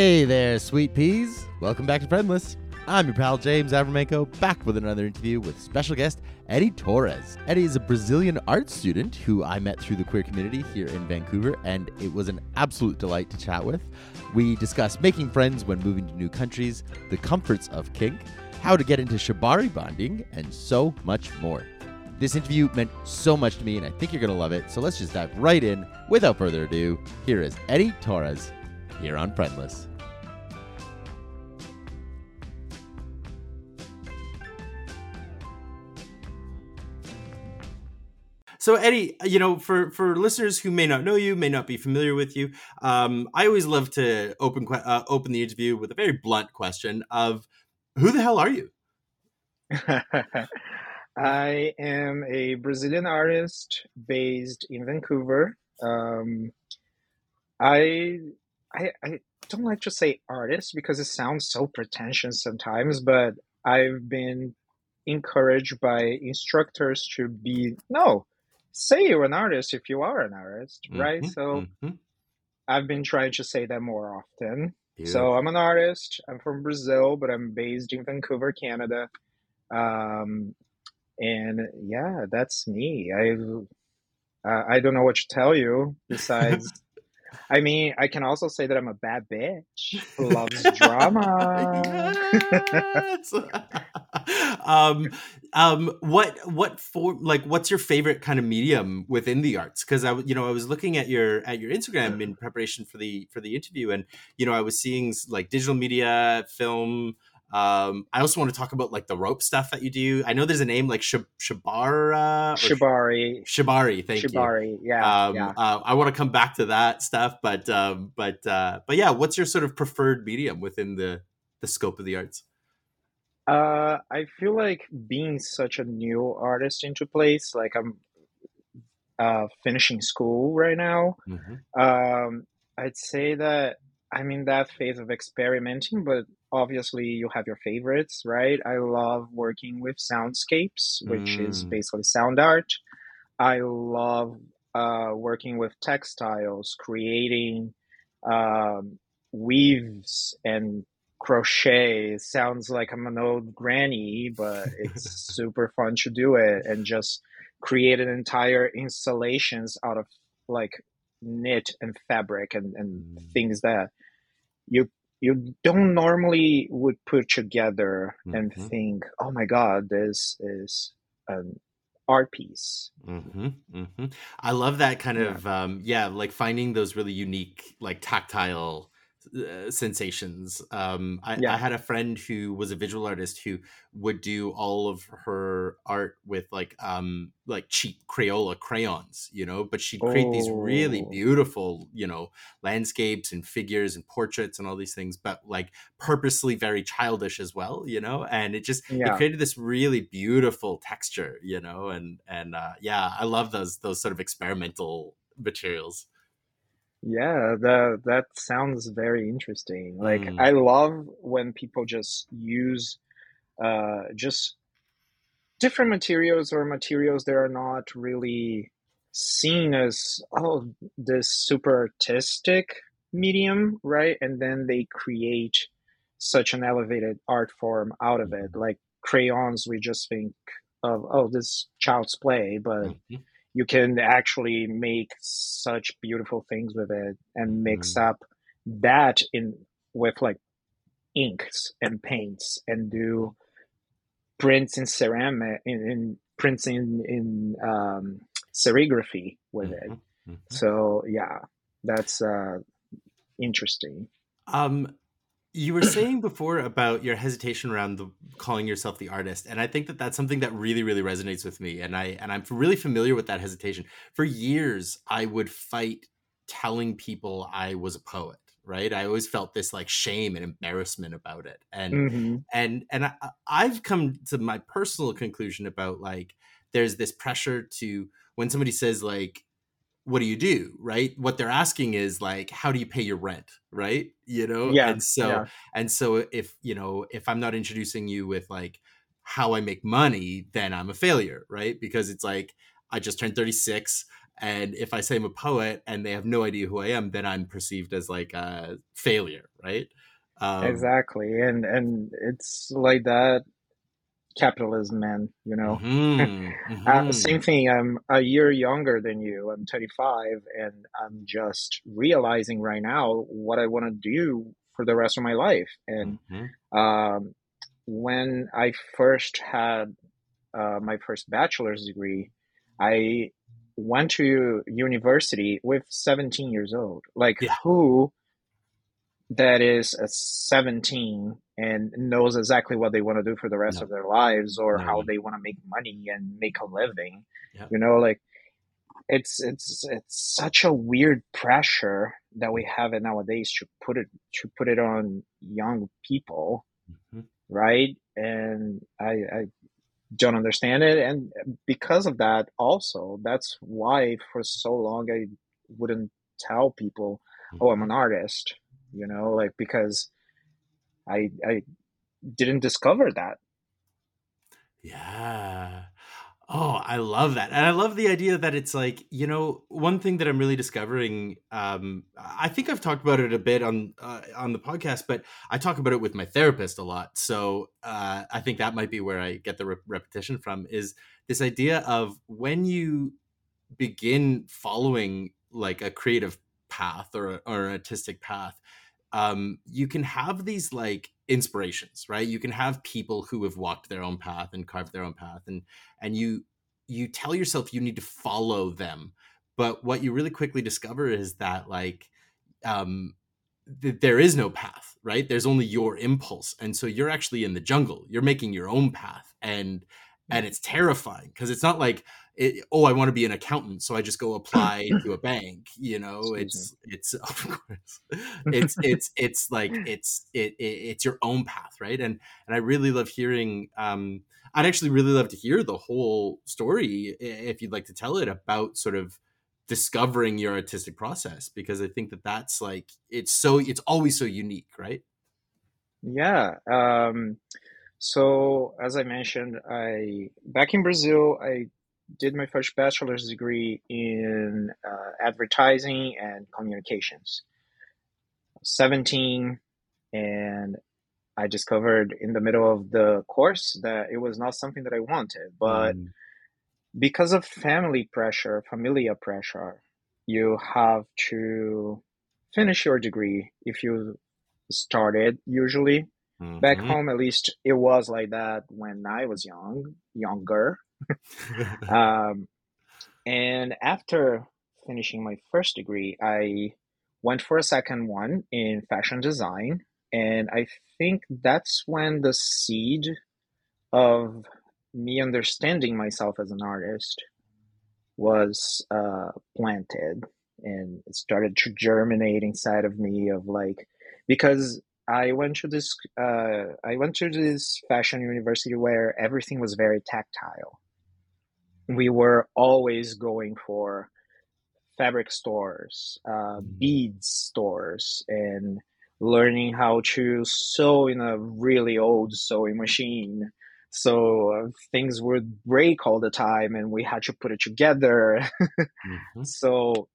Hey there, sweet peas. Welcome back to Friendless. I'm your pal James Avramenko, back with another interview with special guest Eddie Torres. Eddie is a Brazilian art student who I met through the queer community here in Vancouver, and it was an absolute delight to chat with. We discussed making friends when moving to new countries, the comforts of kink, how to get into shibari bonding, and so much more. This interview meant so much to me, and I think you're going to love it. So let's just dive right in. Without further ado, here is Eddie Torres here on Friendless. So Eddie, you know, for for listeners who may not know you, may not be familiar with you, um, I always love to open uh, open the interview with a very blunt question of who the hell are you? I am a Brazilian artist based in Vancouver. Um, I, I I don't like to say artist because it sounds so pretentious sometimes, but I've been encouraged by instructors to be no say you're an artist if you are an artist, mm-hmm, right? So mm-hmm. I've been trying to say that more often. So I'm an artist. I'm from Brazil, but I'm based in Vancouver, Canada. Um, and yeah, that's me. I uh, I don't know what to tell you besides I mean, I can also say that I'm a bad bitch who loves drama. um, um, what what for like what's your favorite kind of medium within the arts? Because I you know I was looking at your at your Instagram in preparation for the for the interview, and you know I was seeing like digital media, film, um, I also want to talk about like the rope stuff that you do. I know there's a name like Sh- Shibara. Shibari. Shibari. Thank Shibari, you. Shibari. Yeah. Um, yeah. Uh, I want to come back to that stuff, but um, but uh, but yeah, what's your sort of preferred medium within the the scope of the arts? Uh, I feel like being such a new artist into place, like I'm uh, finishing school right now. Mm-hmm. Um, I'd say that I'm in that phase of experimenting, but obviously you have your favorites, right? I love working with soundscapes, which mm. is basically sound art. I love uh, working with textiles, creating um, weaves and crochet. It sounds like I'm an old granny, but it's super fun to do it and just create an entire installations out of like knit and fabric and, and mm. things that you you don't normally would put together mm-hmm. and think, oh my god, this is an art piece. Mm-hmm, mm-hmm. I love that kind yeah. of um, yeah, like finding those really unique, like tactile uh, sensations. Um, I, yeah. I, had a friend who was a visual artist who would do all of her art with like um, like cheap Crayola crayons, you know, but she'd create oh. these really oh. beautiful, you know, landscapes and figures and portraits and all these things, but like purposely very childish as well, you know, and it just yeah. it created this really beautiful texture, you know, and and uh, yeah, I love those those sort of experimental materials. Yeah, that that sounds very interesting. Like mm. I love when people just use uh just different materials or materials that are not really seen as oh this super artistic medium, right? And then they create such an elevated art form out of it. Mm-hmm. Like crayons, we just think of oh this child's play, but mm-hmm you can actually make such beautiful things with it and mix mm. up that in with like inks and paints and do prints in ceramic in, in prints in in um, serigraphy with mm-hmm. it mm-hmm. so yeah that's uh interesting um you were saying before about your hesitation around the calling yourself the artist and i think that that's something that really really resonates with me and i and i'm really familiar with that hesitation for years i would fight telling people i was a poet right i always felt this like shame and embarrassment about it and mm-hmm. and and I, i've come to my personal conclusion about like there's this pressure to when somebody says like what do you do right? What they're asking is like how do you pay your rent? Right? You know? Yeah and so yeah. and so if you know if i'm not introducing you with like how i make money then i'm a failure right? Because it's like i just turned 36 and if I say I'm a poet and they have no idea who I am, then I'm perceived as like a failure, right? Um, exactly, and and it's like that capitalism, man. You know, mm-hmm, mm-hmm. Uh, same thing. I'm a year younger than you. I'm 35, and I'm just realizing right now what I want to do for the rest of my life. And mm-hmm. um, when I first had uh, my first bachelor's degree, I went to university with 17 years old. Like yeah. who that is a 17 and knows exactly what they want to do for the rest no. of their lives or no. how they want to make money and make a living. Yeah. You know, like it's it's it's such a weird pressure that we have it nowadays to put it to put it on young people, mm-hmm. right? And I, I don't understand it, and because of that, also that's why for so long I wouldn't tell people, mm-hmm. "Oh, I'm an artist," you know, like because I I didn't discover that. Yeah. Oh, I love that. And I love the idea that it's like, you know, one thing that I'm really discovering um I think I've talked about it a bit on uh, on the podcast, but I talk about it with my therapist a lot. So, uh I think that might be where I get the re- repetition from is this idea of when you begin following like a creative path or, or an artistic path, um, you can have these like inspirations, right? You can have people who have walked their own path and carved their own path, and and you you tell yourself you need to follow them. But what you really quickly discover is that like um, th- there is no path, right? There's only your impulse, and so you're actually in the jungle. You're making your own path, and and it's terrifying because it's not like it, oh i want to be an accountant so i just go apply to a bank you know it's it's of course it's it's it's like it's it, it, it's your own path right? And and i really love hearing um i'd actually really love to hear the whole story if you'd like to tell it about sort of discovering your artistic process because i think that that's like it's so it's always so unique right? Yeah um so as I mentioned, I back in Brazil, I did my first bachelor's degree in uh, advertising and communications. 17 and I discovered in the middle of the course that it was not something that I wanted, but mm. because of family pressure, familia pressure, you have to finish your degree if you started usually Mm-hmm. Back home, at least, it was like that when I was young, younger. um, and after finishing my first degree, I went for a second one in fashion design. And I think that's when the seed of me understanding myself as an artist was uh, planted and it started to germinate inside of me of like because I went to this uh, I went to this fashion university where everything was very tactile. We were always going for fabric stores, uh, mm. beads stores, and learning how to sew in a really old sewing machine. So uh, things would break all the time, and we had to put it together. mm-hmm. So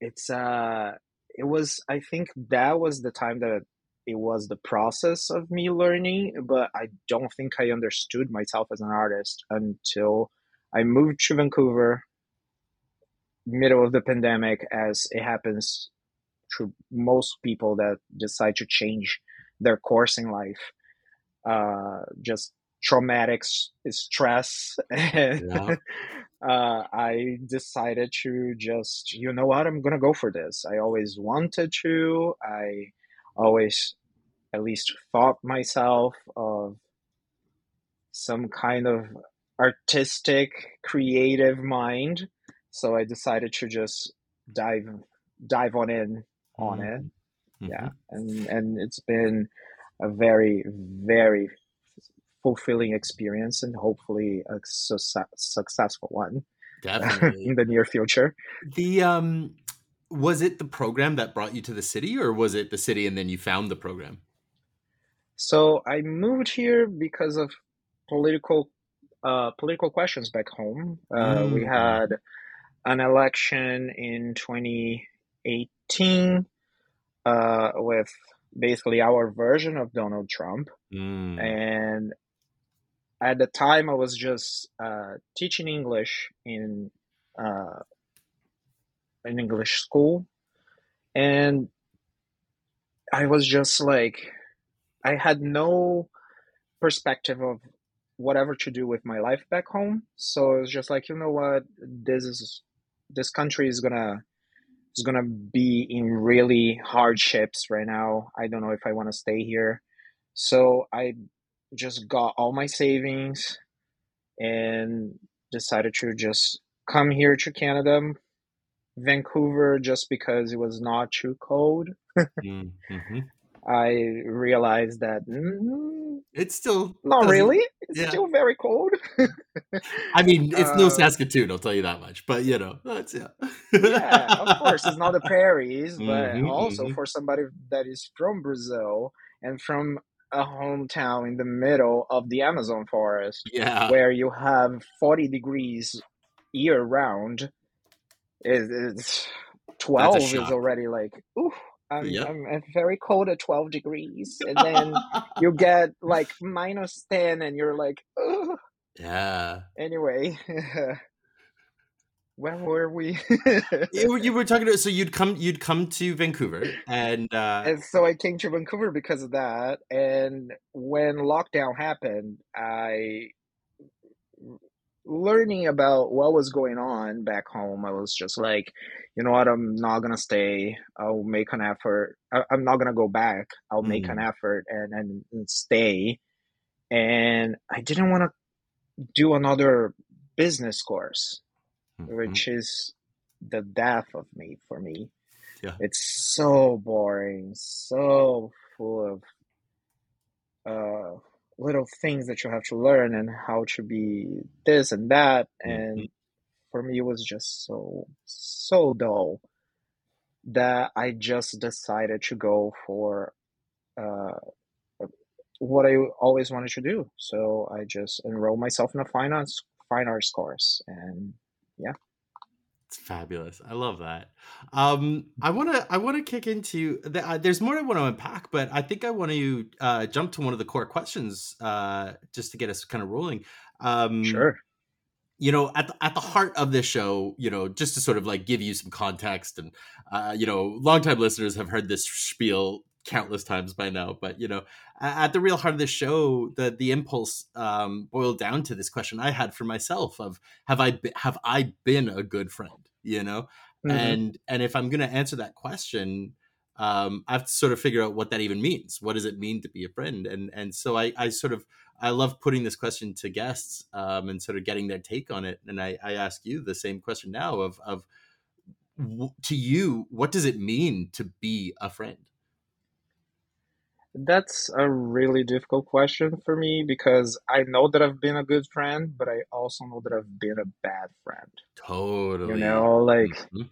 it's uh, it was. I think that was the time that it was the process of me learning, but I don't think I understood myself as an artist until I moved to Vancouver, middle of the pandemic, as it happens to most people that decide to change their course in life. Uh, just traumatic stress. yeah. uh, I decided to just, you know what, I'm gonna go for this. I always wanted to. I always at least thought myself of some kind of artistic creative mind. So i decided to just dive dive on in on mm-hmm. it. Mm-hmm. yeah. And and it's been a very very fulfilling experience and hopefully a su- successful one definitely. in the near future. The um was it the program that brought you to the city or was it the city and then you found the program? So i moved here because of political political questions back home uh, mm. we had an election in 2018 uh, with basically our version of Donald Trump. Mm. And at the time, I was just uh, teaching English in uh, an English school, and I was just like, I had no perspective of whatever to do with my life back home. So it was just like, you know what, this is this country is gonna is gonna be in really hardships right now. I don't know if I want to stay here. So I just got all my savings and decided to just come here to Canada, Vancouver, just because it was not too cold. mm-hmm. I realized that mm, it's still not really. It's yeah. still very cold. I mean, it's uh, no Saskatoon. I'll tell you that much. But you know, that's yeah. yeah, of course, it's not the prairies, but mm-hmm, also mm-hmm. for somebody that is from Brazil and from a hometown in the middle of the Amazon forest, yeah, where you have forty degrees year round. Is it's twelve is already like ooh I'm, yep. I'm, very cold at 12 degrees and then you get like minus 10 and you're like Ugh. yeah anyway where were we you, you, were talking to so you'd come you'd come to vancouver and uh and so i came to vancouver because of that and when lockdown happened i learning about what was going on back home i was just like you know what, I'm not gonna stay. I'll make an effort. I, am not gonna go back. I'll make an mm. effort and, and, and stay. And I didn't want to do another business course, mm-hmm. which is the death of me for me. Yeah. It's so boring, so full of uh, little things that you have to learn and how to be this and that. And mm-hmm for me it was just so so dull that I just decided to go for uh, what I always wanted to do. So I just enrolled myself in a finance fine arts course, and yeah. It's fabulous. I love that. Um, I want to. I want to kick into. The, uh, there's more I want to unpack, but I think I want to uh, jump to one of the core questions uh, just to get us kind of rolling. Um, sure you know at the, at the heart of this show you know just to sort of like give you some context and uh, you know longtime listeners have heard this spiel countless times by now but you know at the real heart of this show the the impulse um, boiled down to this question i had for myself of have i be, have i been a good friend you know mm-hmm. and and if i'm going to answer that question um, I have to sort of figure out what that even means. What does it mean to be a friend? And and so I, I sort of I love putting this question to guests um, and sort of getting their take on it. And I, I ask you the same question now of of to you, what does it mean to be a friend? That's a really difficult question for me because I know that I've been a good friend, but I also know that I've been a bad friend. Totally. You know, like mm-hmm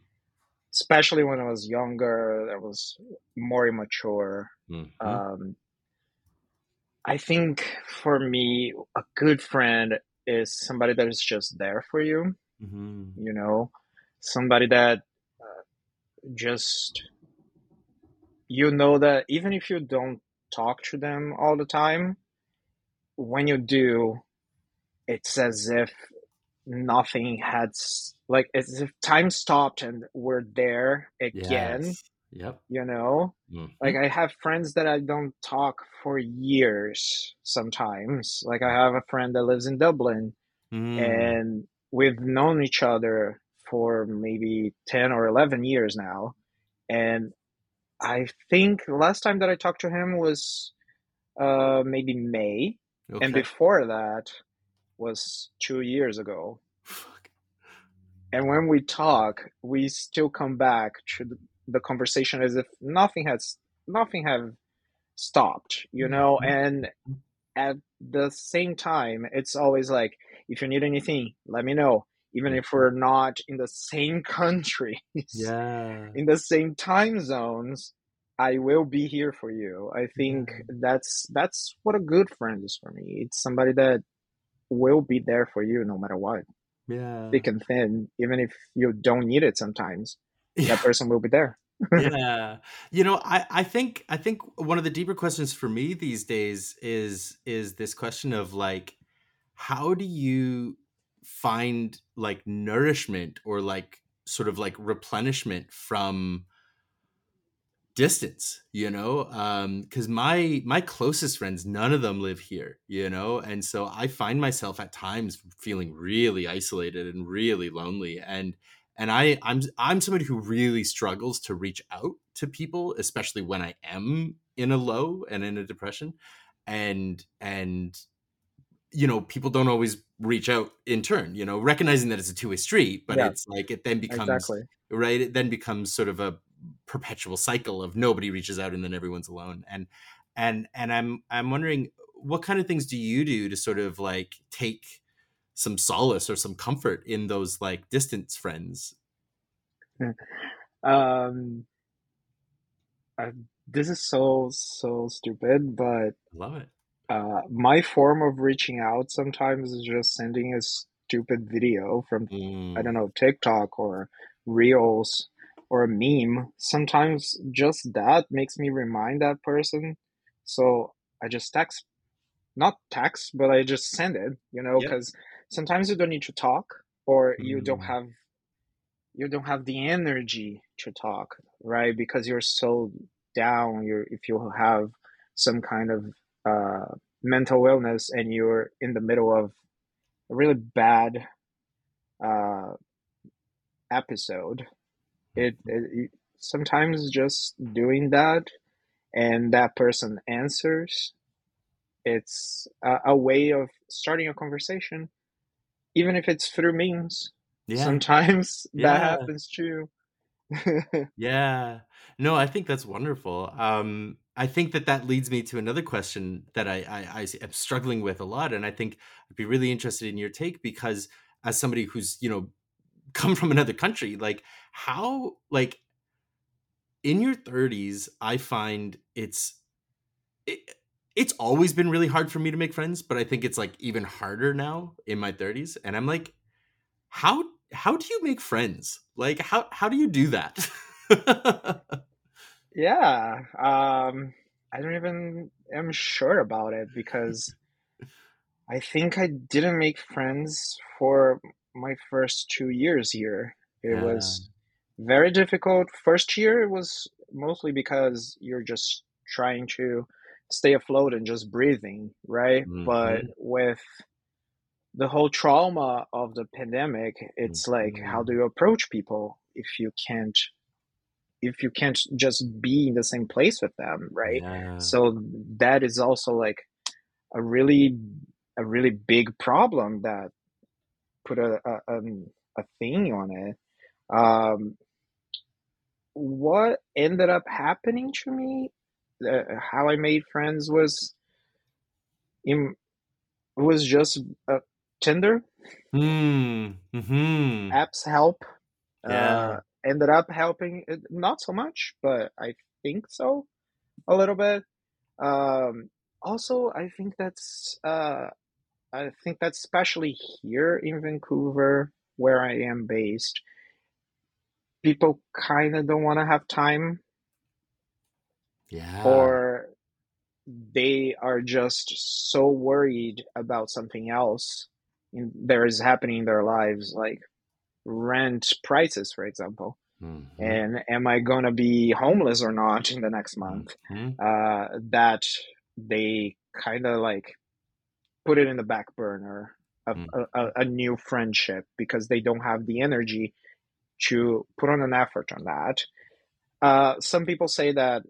especially when I was younger, I was more immature. Mm-hmm. Um, I think for me, a good friend is somebody that is just there for you. Mm-hmm. You know, somebody that uh, just you know that even if you don't talk to them all the time, when you do, it's as if nothing had like as if time stopped and we're there again. Yes. Yep. You know, mm-hmm. like I have friends that I don't talk for years sometimes. Like I have a friend that lives in Dublin mm. and we've known each other for maybe 10 or 11 years now. And I think last time that I talked to him was uh, maybe May. Okay. And before that, was two years ago. Fuck. And when we talk, we still come back to the, the conversation as if nothing has nothing have stopped, you know. Mm-hmm. And at the same time, it's always like, if you need anything, let me know. Even if we're not in the same countries, yeah, in the same time zones, I will be here for you. I think that's that's what a good friend is for me. It's somebody that will be there for you no matter what. yeah. thick and thin, even if you don't need it sometimes. Yeah. That person will be there. yeah. You know, I, I think I think one of the deeper questions for me these days is is this question of like how do you find like nourishment or like sort of like replenishment from distance you know? Um because my my closest friends none of them live here you know? And so i find myself at times feeling really isolated and really lonely and and i i'm i'm somebody who really struggles to reach out to people especially when i am in a low and in a depression and and you know people don't always reach out in turn you know recognizing that it's a two-way street but yeah. it's like it then becomes exactly. right it then becomes sort of a perpetual cycle of nobody reaches out and then everyone's alone and and and i'm i'm wondering what kind of things do you do to sort of like take some solace or some comfort in those like distance friends um I, this is so so stupid but I love it uh my form of reaching out sometimes is just sending a stupid video from mm. i don't know tiktok or reels or a meme, sometimes just that makes me remind that person. So I just text, not text, but I just send it, you know, because yep. sometimes you don't need to talk or you mm. don't have you don't have the energy to talk, right? Because you're so down. You're if you have some kind of uh, mental illness and you're in the middle of a really bad uh, episode it, it sometimes just doing that and that person answers it's a, a, way of starting a conversation even if it's through memes yeah. sometimes yeah. that happens too yeah. No i think that's wonderful. Um i think that that leads me to another question that I, I i am struggling with a lot and i think i'd be really interested in your take because as somebody who's you know come from another country like how like in your 30s i find it's it, it's always been really hard for me to make friends but i think it's like even harder now in my 30s and i'm like how how do you make friends like how how do you do that yeah um i don't even am sure about it because i think i didn't make friends for my first two years here. It yeah. was very difficult. First year it was mostly because you're just trying to stay afloat and just breathing, right? Mm-hmm. But with the whole trauma of the pandemic, it's mm-hmm. like how do you approach people if you can't if you can't just be in the same place with them, right? Yeah. So that is also like a really a really big problem that put a a, a thing on it. Um, what ended up happening to me, uh, how I made friends was in was just a Tinder. Mm, hmm Apps help. Yeah. Uh, ended up helping, uh, not so much, but I think so, a little bit. Um, also, I think that's uh, I think that's especially here in Vancouver, where I am based. People kind of don't want to have time. Yeah. Or they are just so worried about something else there is happening in their lives, like rent prices, for example. Mm-hmm. And am I going to be homeless or not in the next month? Mm-hmm. Uh, that they kind of like put it in the back burner of mm. a, a, new friendship because they don't have the energy to put on an effort on that. Uh, some people say that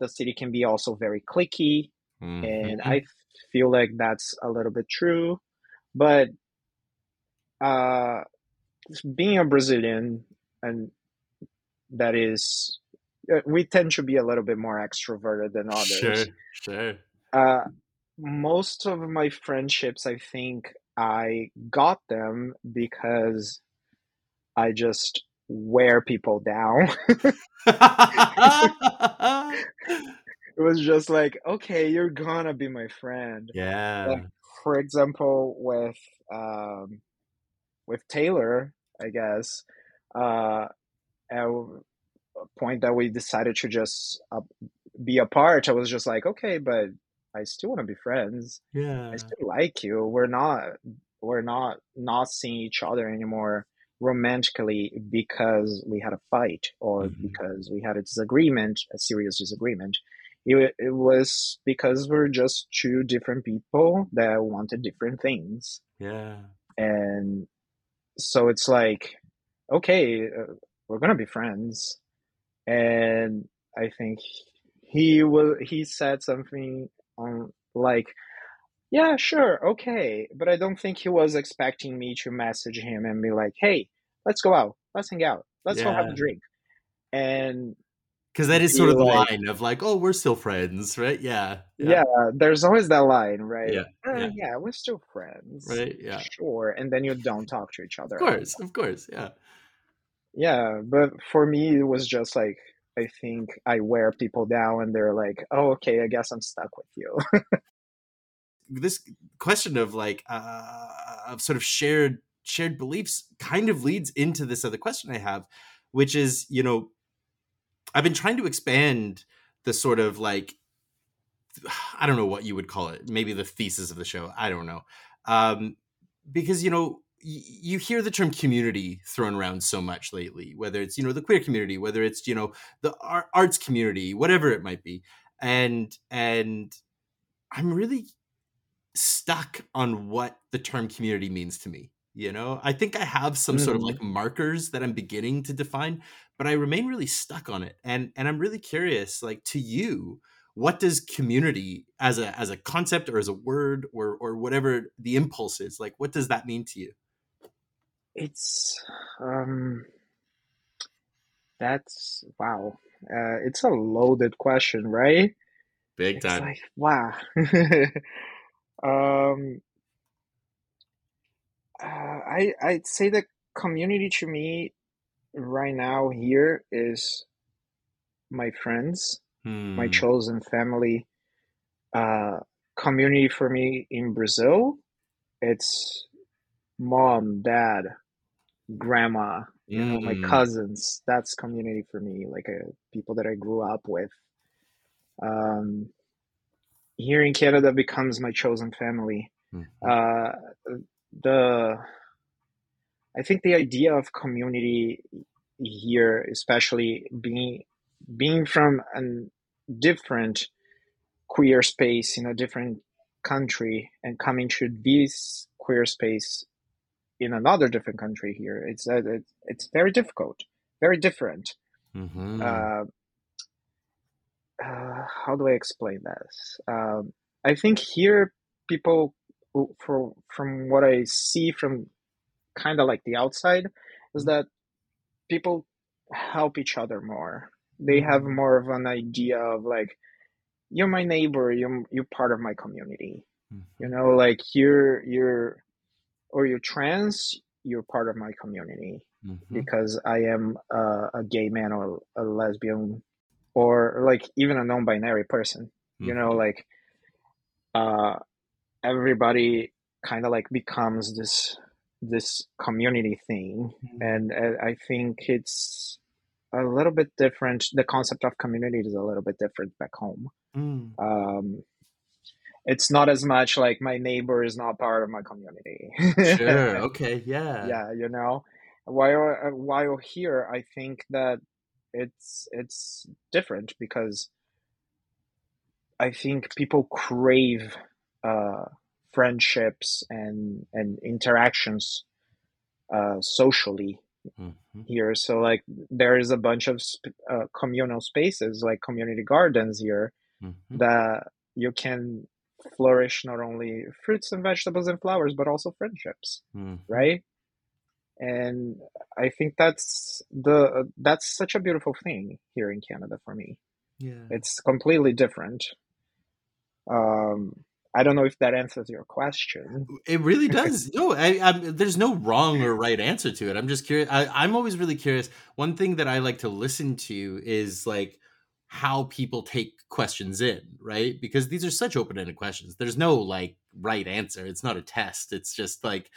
the city can be also very cliquey, mm-hmm. and I feel like that's a little bit true. But uh, being a Brazilian, and that is, uh, we tend to be a little bit more extroverted than others. Sure, sure. Uh, most of my friendships, I think I got them because I just wear people down. it was just like, okay, you're gonna be my friend. Yeah. Like, for example, with um, with Taylor, I guess, uh, at a point that we decided to just uh, be apart, I was just like, okay, but I still want to be friends. Yeah, I still like you. We're not we're not not seeing each other anymore romantically because we had a fight or mm-hmm. because we had a disagreement, a serious disagreement. It, it was because we're just two different people that wanted different things. Yeah. And so it's like, okay, uh, we're to be friends. And I think he will, he said something on like, yeah, sure, okay. But I don't think he was expecting me to message him and be like, hey, let's go out, let's hang out, let's yeah. go have a drink. And because that is sort of the like, line of like, oh, we're still friends, right? Yeah, yeah. Yeah, there's always that line, right? Yeah, uh, yeah. yeah, we're still friends. Right, yeah. Sure. And then you don't talk to each other. Of course, of course, yeah. Yeah, but for me, it was just like, I think I wear people down and they're like, oh, okay, I guess I'm stuck with you. this question of like uh, of sort of shared shared beliefs kind of leads into this other question I have, which is you know I've been trying to expand the sort of like I don't know what you would call it, maybe the thesis of the show. I don't know, um, because you know you hear the term community thrown around so much lately whether it's you know the queer community whether it's you know the arts community whatever it might be and and i'm really stuck on what the term community means to me you know i think i have some mm-hmm. sort of mm-hmm. like markers that i'm beginning to define but i remain really stuck on it and and i'm really curious like to you what does community as a as a concept or as a word or or whatever the impulse is like what does that mean to you it's um that's wow uh, it's a loaded question right big time like, wow Um, uh, I I'd say the community to me right now here is my friends, hmm. my chosen family. Uh, community for me in Brazil, it's mom, dad, grandma, you know, my hmm. cousins. That's community for me, like uh, people that I grew up with. Um, here in Canada becomes my chosen family. Mm-hmm. Uh, the I think the idea of community here, especially being being from a different queer space in a different country and coming to this queer space in another different country here, it's uh, it's very difficult, very different. Mm-hmm. Uh, uh, how do I explain this? Um, I think here people, for from what I see from kind of like the outside, is mm-hmm. that people help each other more. They have mm-hmm. more of an idea of like, you're my neighbor, you're you're part of my community. Mm-hmm. You know, like you're you're or you're trans, you're part of my community mm-hmm. because I am a gay man or a lesbian or like even a non-binary person mm-hmm. you know mm-hmm. like uh everybody kind of like becomes this this community thing mm-hmm. and uh, i think it's a little bit different. The concept of community is a little bit different back home. Mm. um it's not as much like my neighbor is not part of my community. Sure. Okay. Yeah. Yeah you know? While uh, while here i think that it's it's different because I think people crave uh, friendships and and interactions uh, socially mm-hmm. here. So like there is a bunch of sp- uh, communal spaces like community gardens here mm-hmm. that you can flourish not only fruits and vegetables and flowers but also friendships, mm-hmm. right? and I think that's the that's such a beautiful thing here in Canada for me. Yeah, it's completely different. Um, I don't know if that answers your question. It really does. no, I, I'm, there's no wrong or right answer to it. I'm just curious. I, I'm always really curious. One thing that I like to listen to is like how people take questions in, right? Because these are such open ended questions. There's no like right answer. It's not a test. It's just like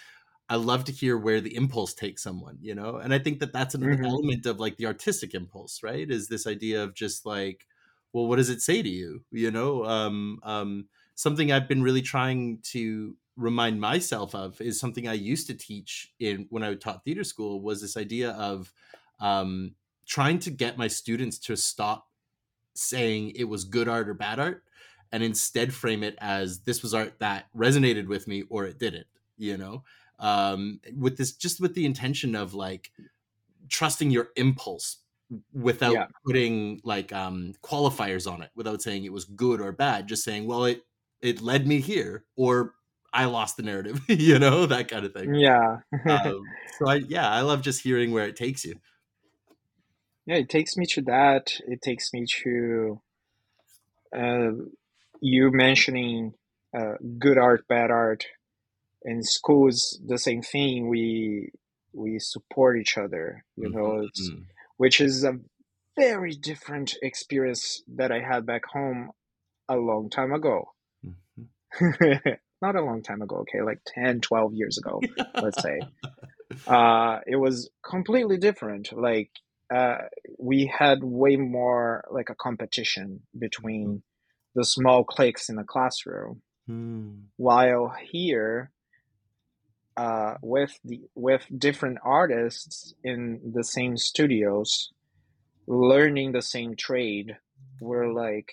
I love to hear where the impulse takes someone, you know? And I think that that's another mm-hmm. element of like the artistic impulse, right? Is this idea of just like, well, what does it say to you? You know, um, um, something I've been really trying to remind myself of is something I used to teach in when I taught theater school was this idea of um, trying to get my students to stop saying it was good art or bad art and instead frame it as this was art that resonated with me or it didn't you know um, with this just with the intention of like trusting your impulse without yeah. putting like um, qualifiers on it without saying it was good or bad just saying well it it led me here or i lost the narrative you know that kind of thing yeah um, so i yeah i love just hearing where it takes you yeah it takes me to that it takes me to uh, you mentioning uh, good art bad art in schools the same thing we we support each other you mm-hmm. know mm-hmm. which is a very different experience that i had back home a long time ago. not a long time ago okay like 10 12 years ago let's say uh it was completely different like uh we had way more like a competition between mm-hmm. the small cliques in the classroom mm. while here uh, with the with different artists in the same studios, learning the same trade. We're like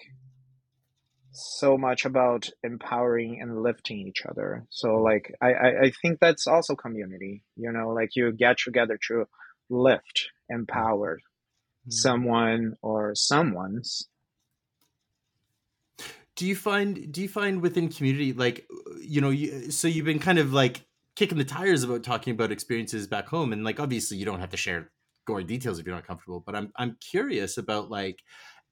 so much about empowering and lifting each other. So like I, I, I think that's also community. You know, like you get together to lift, empower mm-hmm. someone or someone's do you find do you find within community like you know you, so you've been kind of like kicking the tires about talking about experiences back home and like obviously you don't have to share gory details if you're not comfortable but i'm i'm curious about like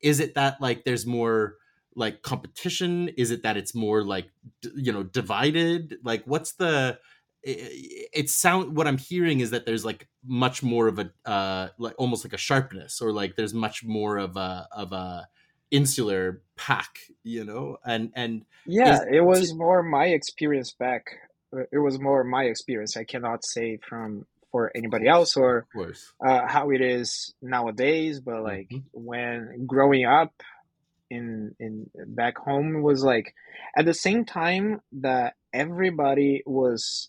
is it that like there's more like competition is it that it's more like you know divided like what's the it, it sound what i'm hearing is that there's like much more of a uh like almost like a sharpness or like there's much more of a of a insular pack you know and and yeah is, it was more my experience back it was more my experience. I cannot say from for anybody else or uh, how it is nowadays. But like mm-hmm. when growing up in in back home was like at the same time that everybody was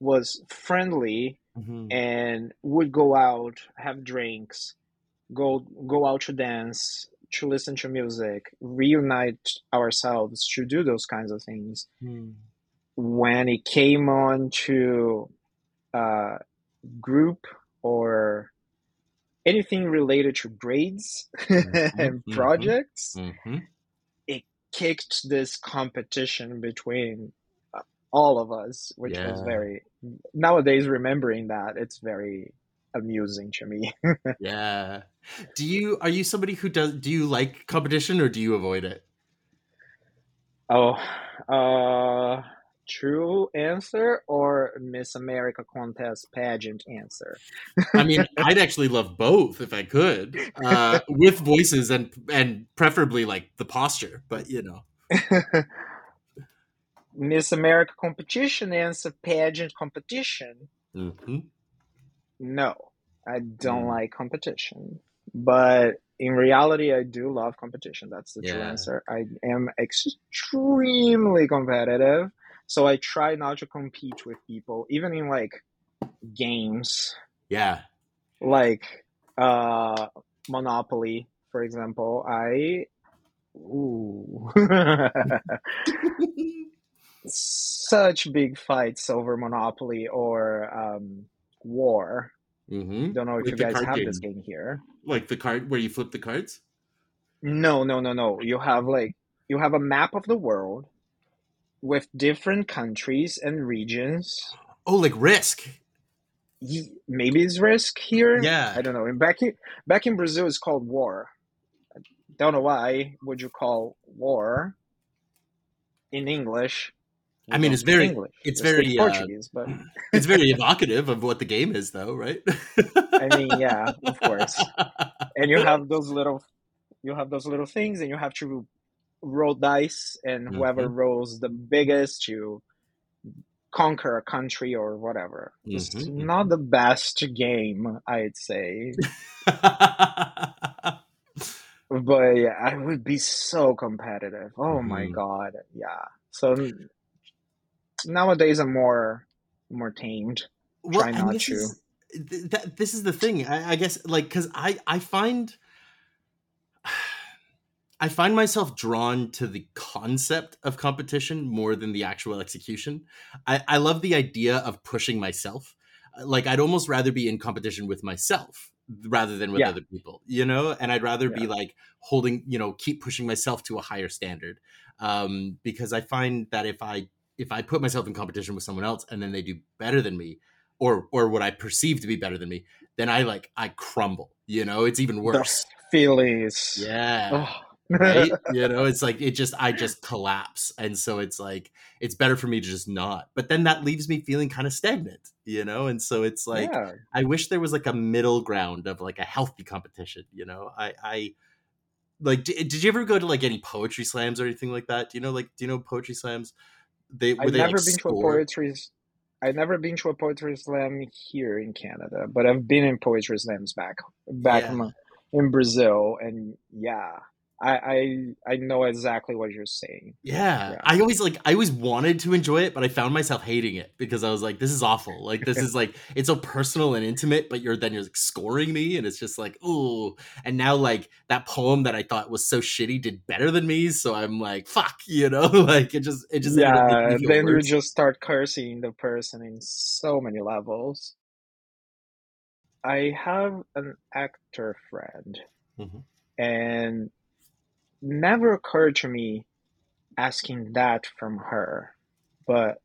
was friendly mm-hmm. and would go out, have drinks, go go out to dance, to listen to music, reunite ourselves to do those kinds of things. Mm when it came on to uh, group or anything related to grades mm-hmm, and mm-hmm, projects, mm-hmm. it kicked this competition between uh, all of us, which yeah. was very nowadays remembering that it's very amusing to me. yeah. Do you are you somebody who does do you like competition or do you avoid it? Oh, uh true answer or Miss America contest pageant answer? I mean, I'd actually love both if I could, uh, with voices and and preferably like the posture. But you know, Miss America competition answer pageant competition. Mm-hmm. No, I don't mm. like competition, but in reality, I do love competition. That's the yeah. true answer. I am extremely competitive. So I try not to compete with people, even in like games. Yeah. Like uh Monopoly, for example. I ooh such big fights over Monopoly or um War. Mm-hmm. Don't know if like you guys have game. this game here. Like the card where you flip the cards? No, no, no, no. You have like you have a map of the world with different countries and regions. Oh, like Risk. Maybe it's Risk here. Yeah, I don't know. And back in back in Brazil, it's called War. I don't know why would you call War in English. I mean, it's very, English. it's, very uh, but it's very evocative of what the game is, though, right? I mean, yeah, of course. And you have those little, you have those little things, and you have to roll dice, and whoever mm-hmm. rolls the biggest, you conquer a country or whatever. It's mm-hmm. not the best game, I'd say. but yeah, I would be so competitive. Oh mm-hmm. my god, yeah. So nowadays I'm more more tamed. Well, Try not to. Is, th- that, this is the thing. I, I guess like because I I find I find myself drawn to the concept of competition more than the actual execution. I, I love the idea of pushing myself. Uh, like I'd almost rather be in competition with myself rather than with yeah. other people, you know? And I'd rather yeah. be like holding, you know, keep pushing myself to a higher standard. Um, because I find that if I if I put myself in competition with someone else and then they do better than me, or or what I perceive to be better than me, then I like I crumble. You know, it's even worse. The feelings. Yeah. Oh right you know it's like it just i just collapse and so it's like it's better for me to just not but then that leaves me feeling kind of stagnant you know and so it's like yeah. i wish there was like a middle ground of like a healthy competition you know i i like did, did you ever go to like any poetry slams or anything like that do you know like do you know poetry slams they i've they, never like, been score? to a poetry I've never been to a poetry slam here in Canada, but I've been in poetry slams back back yeah. in Brazil, and yeah, I, I I know exactly what you're saying. Yeah. yeah. I always like I always wanted to enjoy it, but I found myself hating it because I was like, this is awful. Like this is like it's so personal and intimate, but you're then you're like scoring me, and it's just like, oh. And now like that poem that I thought was so shitty did better than me, so I'm like, fuck, you know, like it just it just yeah. Then worse. you just start cursing the person in so many levels. I have an actor friend, mm-hmm. and never occurred to me asking that from her, but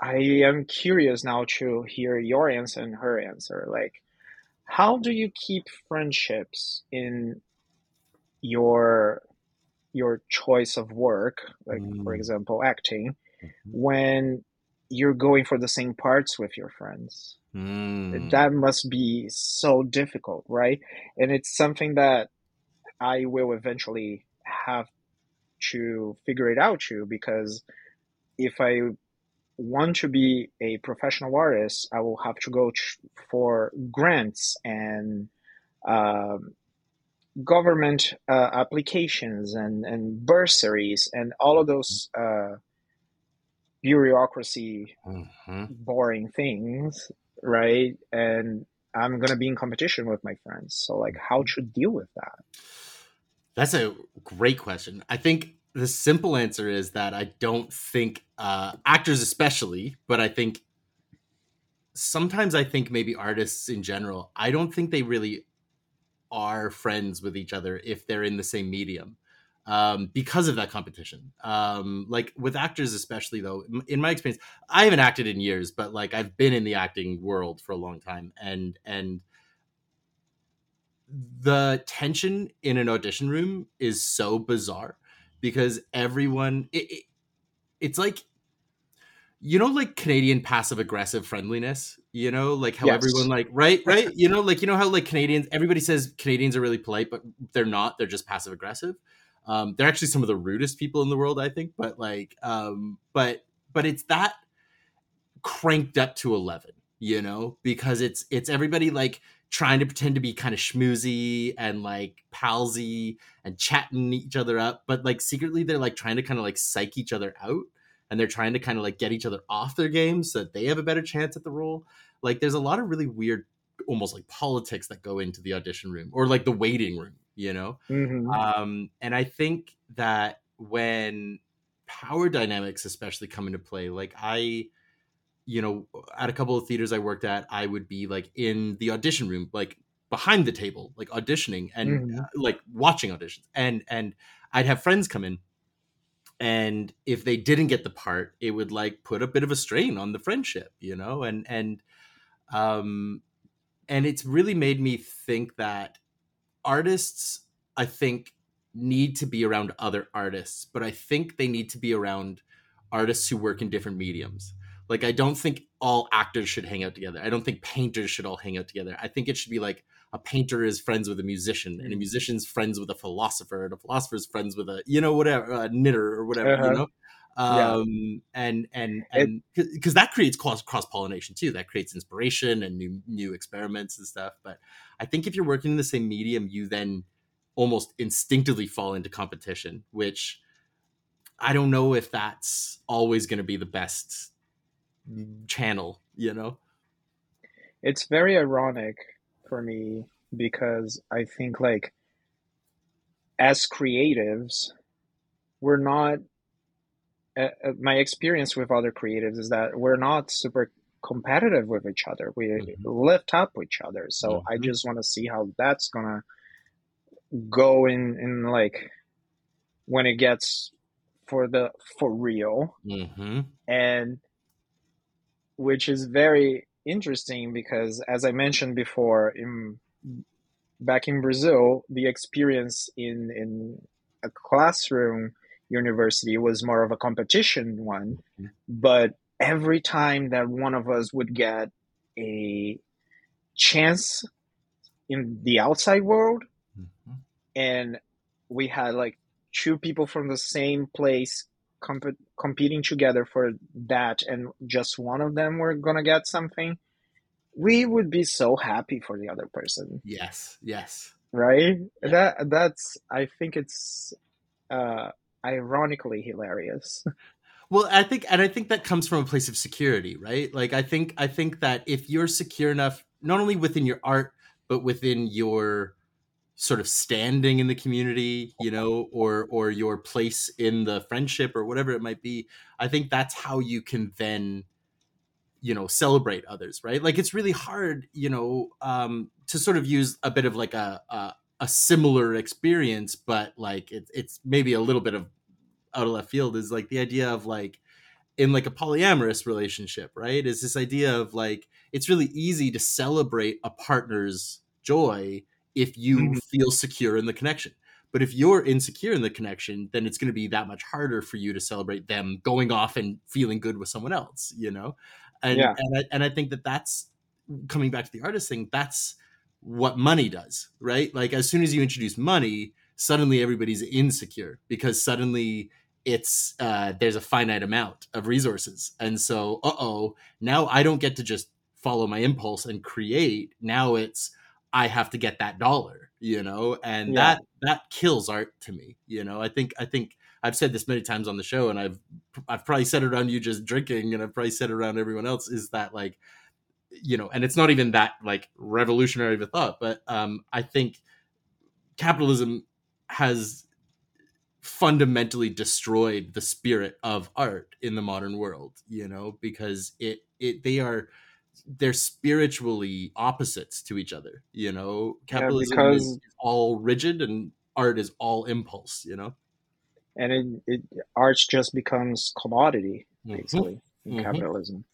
I am curious now to hear your answer and her answer. Like, how do you keep friendships in your your choice of work, like mm. for example, acting, mm-hmm. when you're going for the same parts with your friends? Mm. That must be so difficult, right? And it's something that I will eventually have to figure it out too because if I want to be a professional artist, I will have to go for grants and um, government uh, applications and, and bursaries and all of those uh, bureaucracy, mm-hmm. boring things, right? And I'm going to be in competition with my friends. So, like, how to deal with that? That's a great question. I think the simple answer is that I don't think uh, actors, especially, but I think sometimes I think maybe artists in general, I don't think they really are friends with each other if they're in the same medium um, because of that competition. Um, like with actors, especially though, in my experience, I haven't acted in years, but like I've been in the acting world for a long time, and and the tension in an audition room is so bizarre because everyone it, it, it's like you know like canadian passive aggressive friendliness you know like how yes. everyone like right right you know like you know how like canadians everybody says canadians are really polite but they're not they're just passive aggressive um they're actually some of the rudest people in the world i think but like um but but it's that cranked up to 11 you know because it's it's everybody like trying to pretend to be kind of schmoozy and like palsy and chatting each other up, but like secretly they're like trying to kind of like psych each other out and they're trying to kind of like get each other off their game so that they have a better chance at the role. Like there's a lot of really weird almost like politics that go into the audition room or like the waiting room, you know? Mm-hmm. Um, and I think that when power dynamics especially come into play, like I you know, at a couple of theaters I worked at, I would be like in the audition room, like behind the table, like auditioning and mm-hmm. uh, like watching auditions. And and I'd have friends come in and if they didn't get the part, it would like put a bit of a strain on the friendship, you know? And and um and it's really made me think that artists I think need to be around other artists, but I think they need to be around artists who work in different mediums like I don't think all actors should hang out together. I don't think painters should all hang out together. I think it should be like a painter is friends with a musician, and a mm. musician's friends with a philosopher, and a philosopher's friends with a you know whatever a knitter or whatever uh-huh. you know. um yeah. and and and because that creates cross cross pollination too that creates inspiration and new new experiments and stuff but i think if you're working in the same medium you then almost instinctively fall into competition which i don't know if that's always going to be the best channel you know it's very ironic for me because i think like as creatives we're not uh, uh, my experience with other creatives is that we're not super competitive with each other. We mm-hmm. lift up each other. So mm-hmm. I just want to see how that's gonna go in in like when it gets for the for real, mm-hmm. and which is very interesting because as I mentioned before, in back in Brazil, the experience in in a classroom university was more of a competition one. Mm-hmm. But every time that one of us would get a chance in the outside world, mm-hmm. and we had like two people from the same place comp- competing together for that, and just one of them were gonna get something, we would be so happy for the other person. Yes, yes, right. Yeah. That that's I think it's uh, ironically hilarious. Well, I think, and I think that comes from a place of security, right? Like, I think, I think that if you're secure enough, not only within your art, but within your sort of standing in the community, you know, or or your place in the friendship or whatever it might be, I think that's how you can then, you know, celebrate others, right? Like, it's really hard, you know, um, to sort of use a bit of like a, a a similar experience, but like it, it's maybe a little bit of out of left field is like the idea of like in like a polyamorous relationship, right? Is this idea of like it's really easy to celebrate a partner's joy if you mm-hmm. feel secure in the connection. But if you're insecure in the connection, then it's going to be that much harder for you to celebrate them going off and feeling good with someone else, you know? And yeah. and I, and I think that that's coming back to the artist thing. That's what money does, right? Like as soon as you introduce money, suddenly everybody's insecure because suddenly it's uh, there's a finite amount of resources, and so uh oh, now I don't get to just follow my impulse and create. Now it's I have to get that dollar, you know, and yeah. that that kills art to me. You know, I think I think I've said this many times on the show, and I've I've probably said it around you just drinking, and I've probably said it around everyone else. Is that like you know, and it's not even that like revolutionary of a thought, but um, I think capitalism has fundamentally destroyed the spirit of art in the modern world you know because it it they are they're spiritually opposites to each other you know capitalism yeah, because, is all rigid and art is all impulse you know and it, it art just becomes commodity mm-hmm. basically mm-hmm. in mm-hmm. capitalism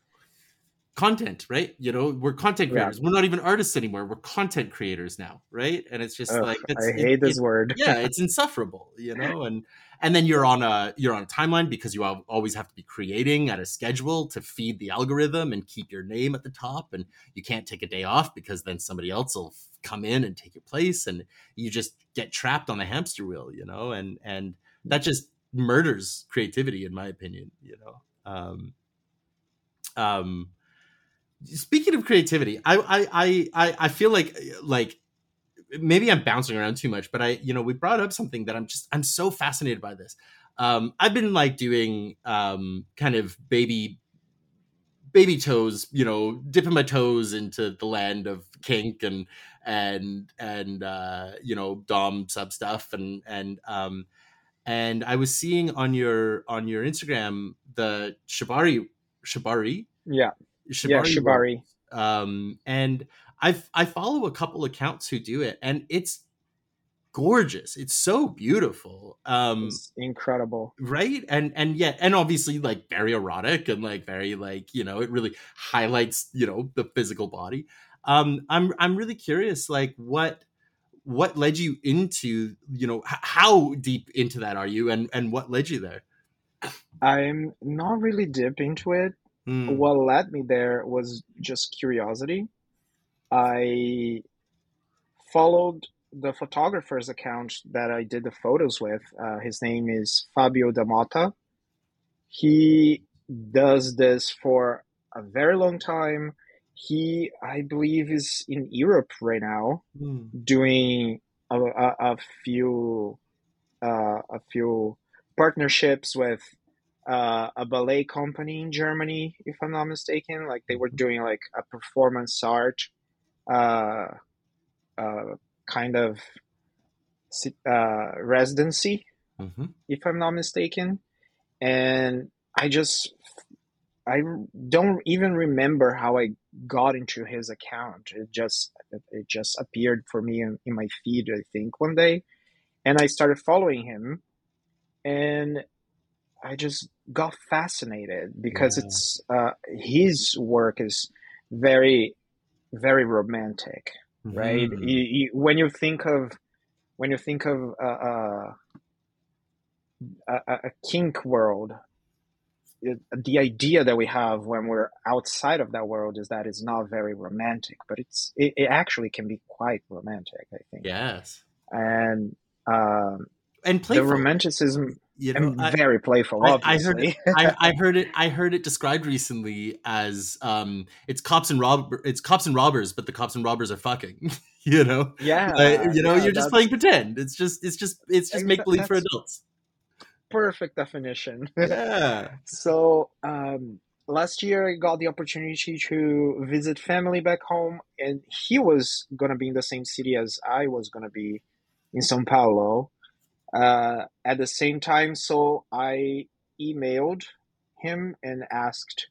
content, right? You know, we're content creators. Yeah. We're not even artists anymore. We're content creators now, right? And it's just Ugh, like I hate it, this it, word. yeah, it's insufferable, you know. And and then you're on a you're on a timeline because you always have to be creating at a schedule to feed the algorithm and keep your name at the top. And you can't take a day off because then somebody else will come in and take your place, and you just get trapped on the hamster wheel, you know. And and that just murders creativity, in my opinion, you know. Um, um, speaking of creativity, I I I I feel like like maybe I'm bouncing around too much, but I you know we brought up something that I'm just I'm so fascinated by this. Um, I've been like doing um, kind of baby baby toes, you know, dipping my toes into the land of kink and and and uh, you know dom sub stuff and and um, and I was seeing on your on your Instagram the shibari shibari yeah Shibari. Yeah, Shibari. Um, and I I follow a couple accounts who do it, and it's gorgeous. It's so beautiful. Um, it's incredible, right? And and yet, and obviously, like very erotic and like very like you know, it really highlights you know the physical body. Um, I'm I'm really curious, like what what led you into you know h- how deep into that are you, and and what led you there? I'm not really deep into it. Mm. What led me there was just curiosity. I followed the photographer's account that I did the photos with. Uh, his name is Fabio Damota. he does this for a very long time. He, I believe, is in Europe right now, mm. doing a, a, a few uh, a few partnerships with uh, a ballet company in Germany, if I'm not mistaken. Like they were mm-hmm. doing like a performance art uh, uh, kind of uh, residency, mm-hmm. if I'm not mistaken. And I just I don't even remember how I got into his account. It just it just appeared for me in, in my feed, I think, one day, and I started following him, and I just got fascinated because yeah. it's uh, his work is very very romantic, right? You, you, when you think of when you think of uh, uh, a, a kink world, it, the idea that we have when we're outside of that world is that it's not very romantic, but it's it, it actually can be quite romantic. I think. Yes. And um, and playful. the romanticism you know, I, very playful. I, I heard it. I, I, heard it. I heard it described recently as um, it's cops and rob. It's cops and robbers, but the cops and robbers are fucking. you know. Yeah. Uh, you know, yeah, you're just playing pretend. It's just. It's just. It's just make believe for adults. Perfect definition. Yeah. so um, last year, I got the opportunity to visit family back home, and he was gonna be in the same city as I was gonna be in São Paulo uh, at the same time, so I emailed him and asked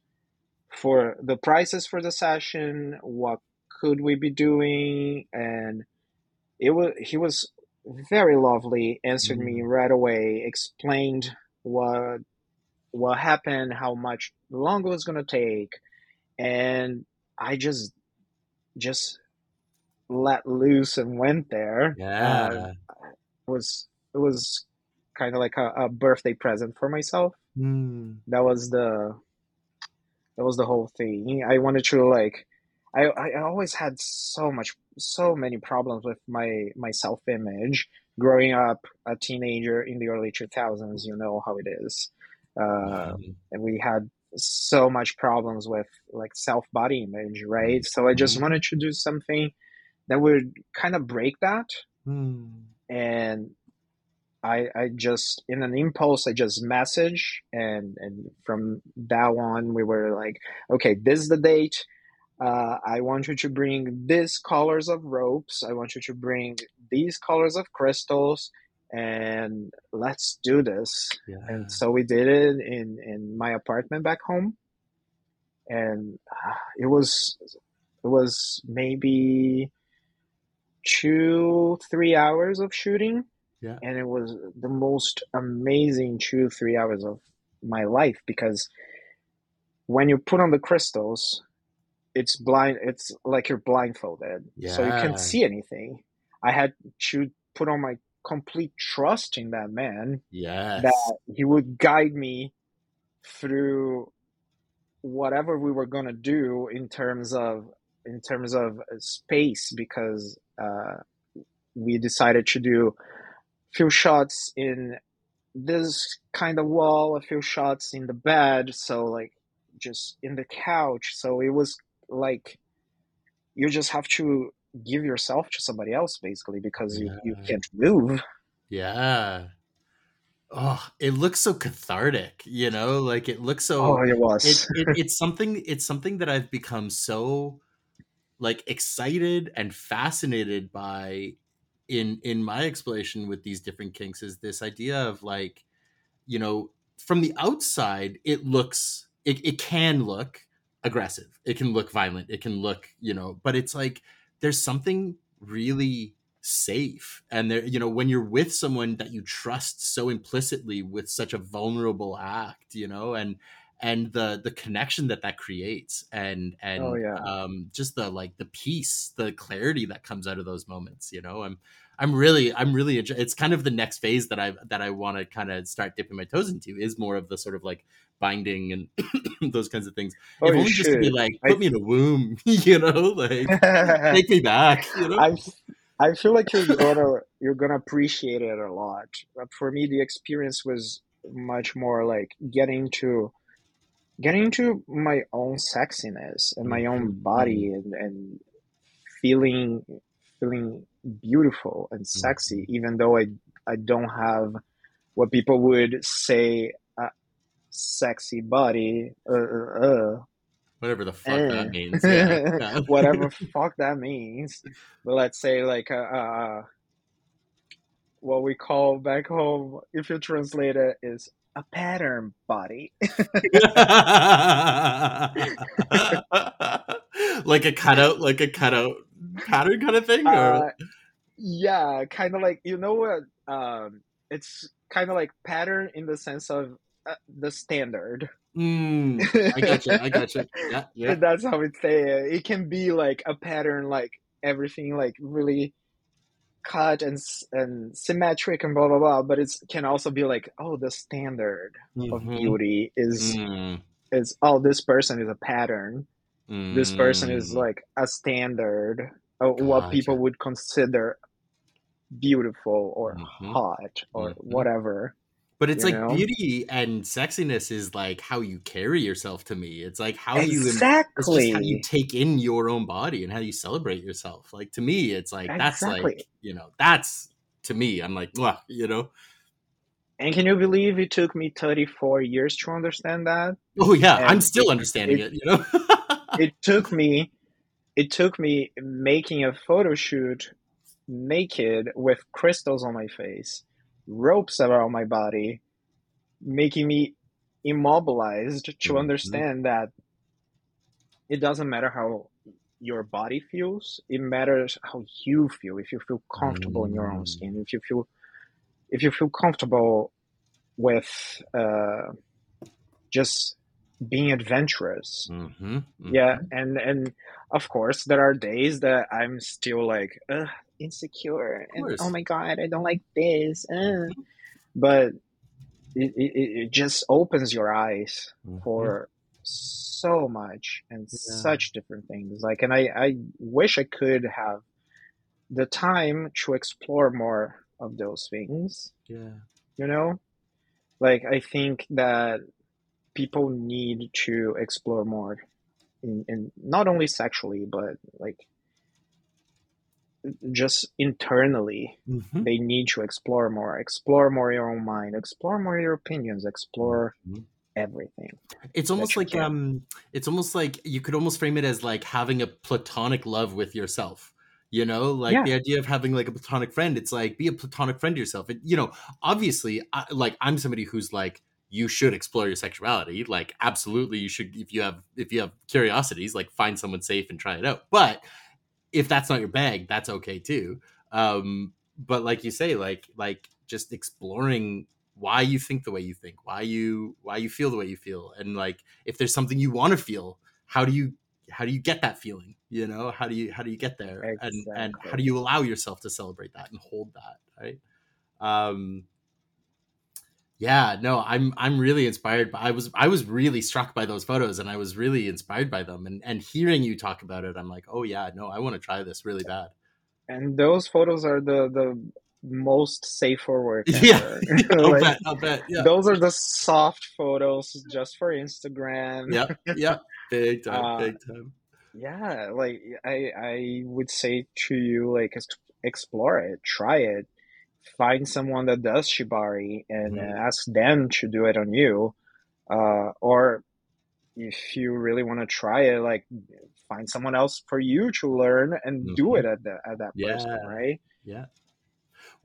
for the prices for the session, what could we be doing, and it was he was very lovely, answered mm-hmm. me right away, explained what what happened, how much long it was gonna take, and I just just let loose and went there. Yeah, uh, was it was kind of like a, a, birthday present for myself. Mm. That was the that was the whole thing. I wanted to like I I always had so much so many problems with my my self image growing up a teenager in the early 2000s you know how it is uh, mm. and we had so much problems with like self body image right so i just mm. wanted to do something that would kind of break that mm. and I, I just in an impulse I just message and and from that on we were like okay this is the date. Uh, I want you to bring these colors of ropes. I want you to bring these colors of crystals and let's do this. Yeah. and so we did it in in my apartment back home. And uh, it was it was maybe two three hours of shooting yeah. And it was the most amazing two, three hours of my life because when you put on the crystals, it's blind it's like you're blindfolded. Yeah. So you can't see anything. I had to put on my complete trust in that man. Yes. That he would guide me through whatever we were gonna do in terms of in terms of space because uh, we decided to do few shots in this kind of wall, a few shots in the bed, so like just in the couch. So it was like you just have to give yourself to somebody else basically because yeah. you, you can't move. Yeah. Oh, it looks so cathartic, you know, like it looks so Oh it was. it, it, it's something it's something that I've become so like excited and fascinated by in in my exploration with these different kinks is this idea of like you know from the outside it looks it, it can look aggressive. It can look violent. It can look you know but it's like there's something really safe. And there you know when you're with someone that you trust so implicitly with such a vulnerable act you know and and the the connection that that creates and and oh, yeah. um just the like the peace the clarity that comes out of those moments you know? I'm i'm really i'm really it's kind of the next phase that i that i want to kind of start dipping my toes into is more of the sort of like binding and those kinds of things. Oh, if only just to be like put I... me in a womb you know? Like take me back you know? I, I feel like you're gonna you're gonna appreciate it a lot. But for me the experience was much more like getting to getting to my own sexiness and my own mm-hmm. body and, and feeling feeling beautiful and sexy mm-hmm. even though i i don't have what people would say a sexy body uh, uh, uh. whatever the fuck eh. that means yeah. whatever fuck that means but let's say like uh, uh, what we call back home if you translate it is a pattern body. like a cutout, like a cutout pattern kind of thing, or uh, yeah, kind of like you know what? Um, it's kind of like pattern in the sense of uh, the standard. Mm, I got you. I got you. Yeah, yeah. That's how we say it. It can be like a pattern, like everything, like really cut and and symmetric and blah blah blah but it can also be like oh the standard mm-hmm. of beauty is mm. is oh this person is a pattern mm. this person is mm. like a standard of gotcha. what people would consider beautiful or mm-hmm. hot or mm-hmm. whatever but it's like know? beauty and sexiness is like how you carry yourself to me. It's like how exactly. you how you take in your own body and how you celebrate yourself. Like to me, it's like exactly. that's like you know that's to me. I'm like, well, you know. And can you believe it took me 34 years to understand that? Oh yeah, and I'm still it, understanding it, it. You know, it took me, it took me making a photo shoot naked with crystals on my face ropes around my body, making me immobilized to mm-hmm. understand that it doesn't matter how your body feels it matters how you feel if you feel comfortable mm. in your own mm. skin if you feel if you feel comfortable with uh, just being adventurous mm-hmm, mm-hmm. yeah and and of course there are days that i'm still like insecure and oh my god i don't like this. Uh. but it, it, it, just opens your eyes mm-hmm. for so much and yeah. such different things. Like and I, I wish i could have the time to explore more of those things. Yeah. You know? Like i think that people need to explore more in, in not only sexually but like just internally mm-hmm. they need to explore more. Explore more your own mind. Explore more your opinions. Explore mm-hmm. everything it's almost like um it's almost like you could almost frame it as like having a platonic love with yourself you know? Like yeah. the idea of having like a platonic friend it's like be a platonic friend to yourself. It, you know obviously I, like i'm somebody who's like you should explore your sexuality. Like absolutely you should if you have if you have curiosities like find someone safe and try it out. But if that's not your bag, that's okay too. Um, but like you say, like like just exploring why you think the way you think, why you why you feel the way you feel, and like if there's something you want to feel, how do you how do you get that feeling? You know, how do you how do you get there, exactly. and and how do you allow yourself to celebrate that and hold that, right? Um, yeah, no, I'm I'm really inspired by I was I was really struck by those photos and I was really inspired by them and and hearing you talk about it I'm like, "Oh yeah, no, I want to try this really bad." And those photos are the the most safe for work. Yeah, I'll bet, I'll bet. Yeah. Those are the soft photos just for Instagram. Yeah, yeah, big time, uh, big time. Yeah, like I I would say to you, like explore it, try it, find someone that does shibari and mm-hmm. ask them to do it on you uh, or if you really want to try it like find someone else for you to learn and mm-hmm. do it at, the, at that yeah. person right yeah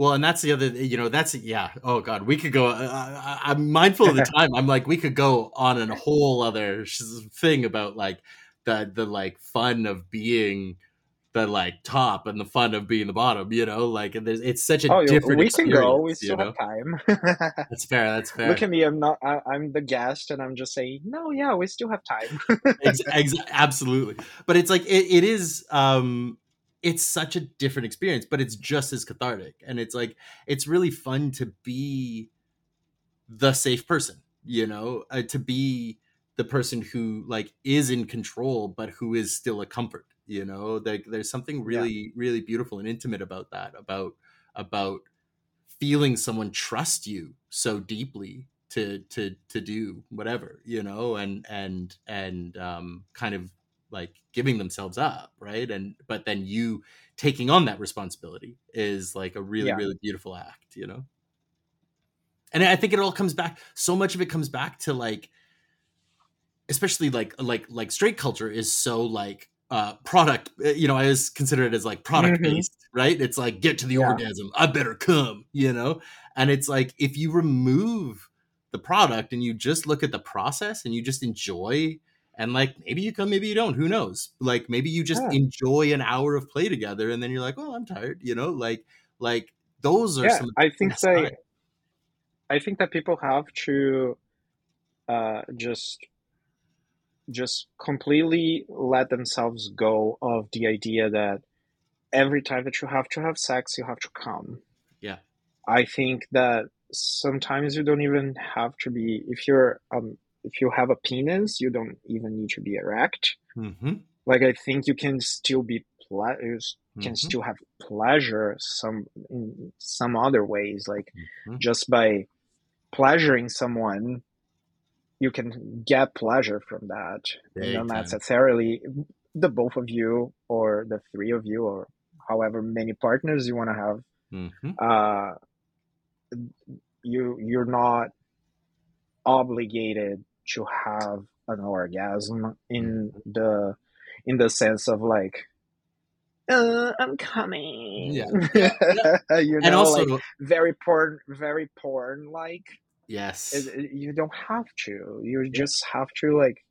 well, and that's the other, you know, that's yeah. Oh God, we could go. Uh, I'm mindful of the time. I'm like, we could go on a whole other thing about like the the like fun of being the like top and the fun of being the bottom, you know, like there's it's such a oh, different. We can go. We still have time. that's fair. That's fair. Look at me. I'm not. I, am the guest, and I'm just saying, no, yeah, we still have time. ex- ex- absolutely, but it's like it, it is. um It's such a different experience, but it's just as cathartic, and it's like it's really fun to be the safe person, you know, uh, to be the person who like is in control, but who is still a comfort you know there, there's something really yeah. really beautiful and intimate about that about about feeling someone trust you so deeply to to to do whatever you know and and and um kind of like giving themselves up right and but then you taking on that responsibility is like a really yeah. really beautiful act you know and i think it all comes back so much of it comes back to like especially like like like straight culture is so like uh product uh, you know i always consider it as like product mm-hmm. based mm-hmm. right it's like get to the yeah. orgasm i better come you know and it's like if you remove the product and you just look at the process and you just enjoy and like maybe you come maybe you don't who knows like maybe you just yeah. enjoy an hour of play together and then you're like oh i'm tired you know like like those are yeah, some i think that i think that people have to uh just just completely let themselves go of the idea that every time that you have to have sex you have to come yeah i think that sometimes you don't even have to be if you're um if you have a penis you don't even need to be erect mm-hmm. like i think you can still be ple- you can mm-hmm. still have pleasure some in some other ways like mm-hmm. just by pleasuring someone you can get pleasure from that Big not necessarily the both of you or the three of you or however many partners you want to have mm-hmm. uh, you you're not obligated to have an orgasm in mm-hmm. the in the sense of like uh, I'm coming. Yeah. you know, and also like very porn, very porn like. Yes. You don't have to. You just have to like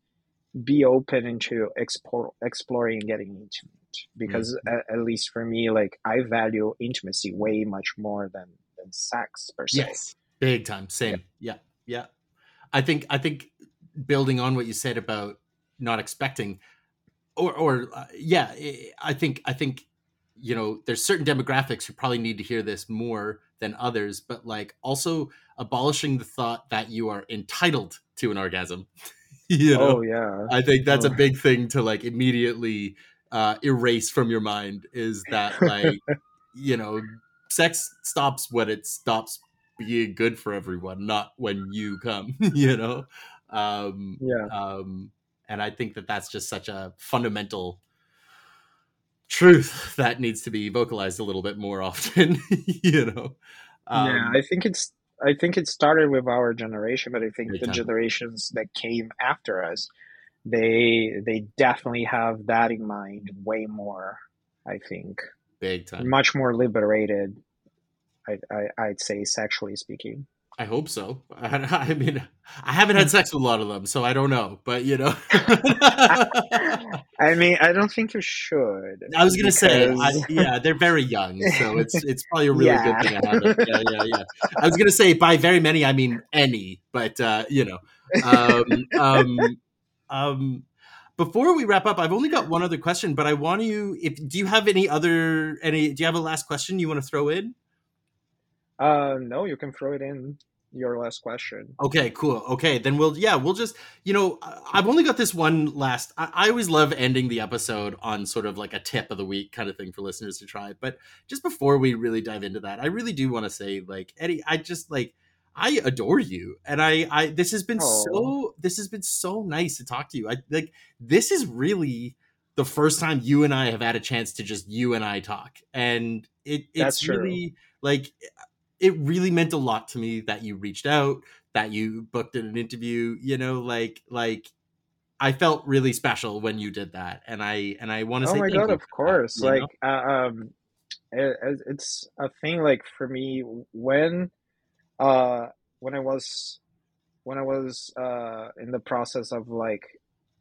be open into explore, exploring and getting intimate. Because mm-hmm. at, at, least for me, like I value intimacy way much more than than sex per se. Yes. Big time. Same. Yeah. yeah. yeah. I think I think building on what you said about not expecting or or uh, yeah, I think I think you know there's certain demographics who probably need to hear this more than others, but like also abolishing the thought that you are entitled to an orgasm. you know? Oh yeah. I think that's oh. a big thing to like immediately uh, erase from your mind is that like you know sex stops when it stops being good for everyone, not when you come. you know. Um, yeah. Um, and I think that that's just such a fundamental truth that needs to be vocalized a little bit more often. you know. Um, yeah, I think it's. I think it started with our generation, but I think the time. generations that came after us, they they definitely have that in mind way more. I think big time, much more liberated I, I would say sexually speaking. I hope so. I, I, mean, I haven't had sex with a lot of them, so I don't know. But you know, I mean, I don't think you should. I was gonna because... say, I, yeah, they're very young, so it's it's probably a really yeah. good thing I haven't. Yeah, yeah, yeah. I was gonna say by very many, I mean any, but uh, you know, um, um, um, before we wrap up, I've only got one other question, but I want you. If do you have any other any? Do you have a last question you want to throw in? Uh, no, you can throw it in your last question. Okay, cool. Okay, then we'll yeah, we'll just you know I've only got this one last. I, I, always love ending the episode on sort of like a tip of the week kind of thing for listeners to try. But just before we really dive into that, I really do want to say like Eddie, I just like I adore you, and I I this has been Aww. so this has been so nice to talk to you. I like this is really the first time you and I have had a chance to just you and I talk, and it it's really like it really meant a lot to me that you reached out, that you booked an interview, you know, like like I felt really special when you did that, and I and I want to oh say, Oh my god, of course, that, like uh, um, it, it's a thing. Like for me, when uh when I was when I was uh in the process of like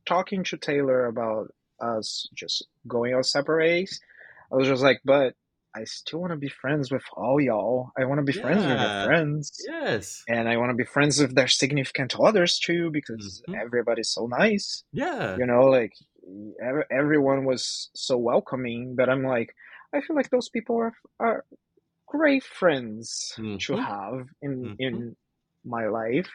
talking to Taylor about us just going our separate ways, I was just like, but I still want to be friends with all y'all. I want to be yeah. friends with my friends. Yes. And I want to be friends with their significant others too because mm-hmm. everybody's so nice. Yeah. You know, like everyone was so welcoming that I'm like, I feel like those people are, are great friends mm-hmm. to have in mm-hmm. in my life.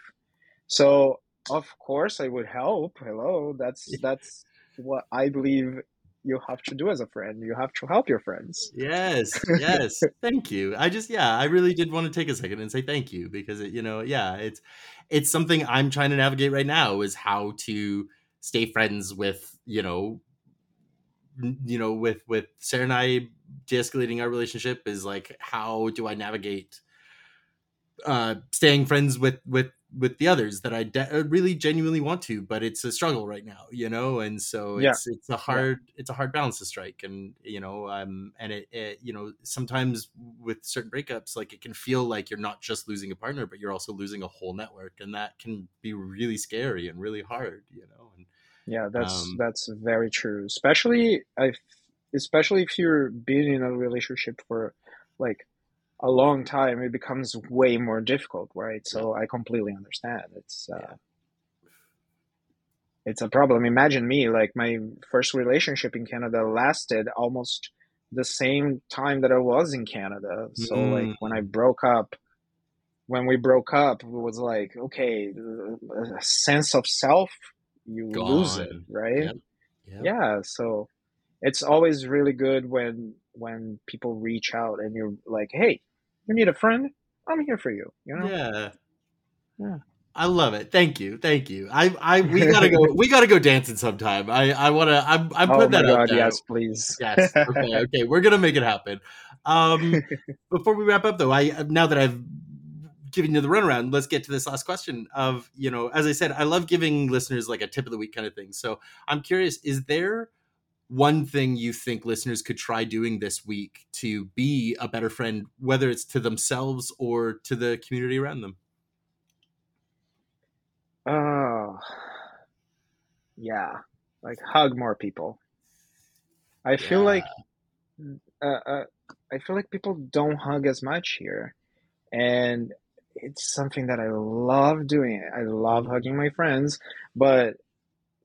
So of course I would help. Hello, that's that's what I believe you have to do as a friend. You have to help your friends. Yes, yes. thank you. I just yeah, I really did want to take a second and say thank you because it, you know, yeah, it's it's something I'm trying to navigate right now is how to stay friends with, you know, you know, with with Sarah and I de-escalating our relationship is like how do I navigate uh staying friends with with with the others that I de- uh, really genuinely want to, but it's a struggle right now, you know, and so it's yeah. it's a hard yeah. it's a hard balance to strike, and you know, um, and it, it, you know sometimes with certain breakups, like it can feel like you're not just losing a partner, but you're also losing a whole network, and that can be really scary and really hard, you know. And yeah, that's um, that's very true, especially I, especially if you're being in a relationship for like a long time, it becomes way more difficult, right? So I completely understand. It's uh, yeah. it's a problem. Imagine me, like my first relationship in Canada lasted almost the same time that I was in Canada. So mm. like when I mm. broke up, when we broke up, it was like okay, a sense of self, you Gone. lose it, right? Yep. Yep. Yeah. So it's always really good when when people reach out and you're like, hey, you need a friend? I'm here for you. You know? Yeah. Yeah. I love it. Thank you. Thank you. I, I, we gotta go. we gotta go dancing sometime. I, I want to. I'm, I'm oh putting oh that God, up. Yes, please. Yes. Okay. okay. We're gonna make it happen. Um, before we wrap up, though, I now that I've given you the runaround, let's get to this last question. Of you know, as I said, I love giving listeners like a tip of the week kind of thing. So I'm curious: is there one thing you think listeners could try doing this week to be a better friend, whether it's to themselves or to the community around them? Oh, yeah. Like hug more people. I yeah. feel like uh, uh, I feel like people don't hug as much here, and it's something that I love doing. I love hugging my friends, but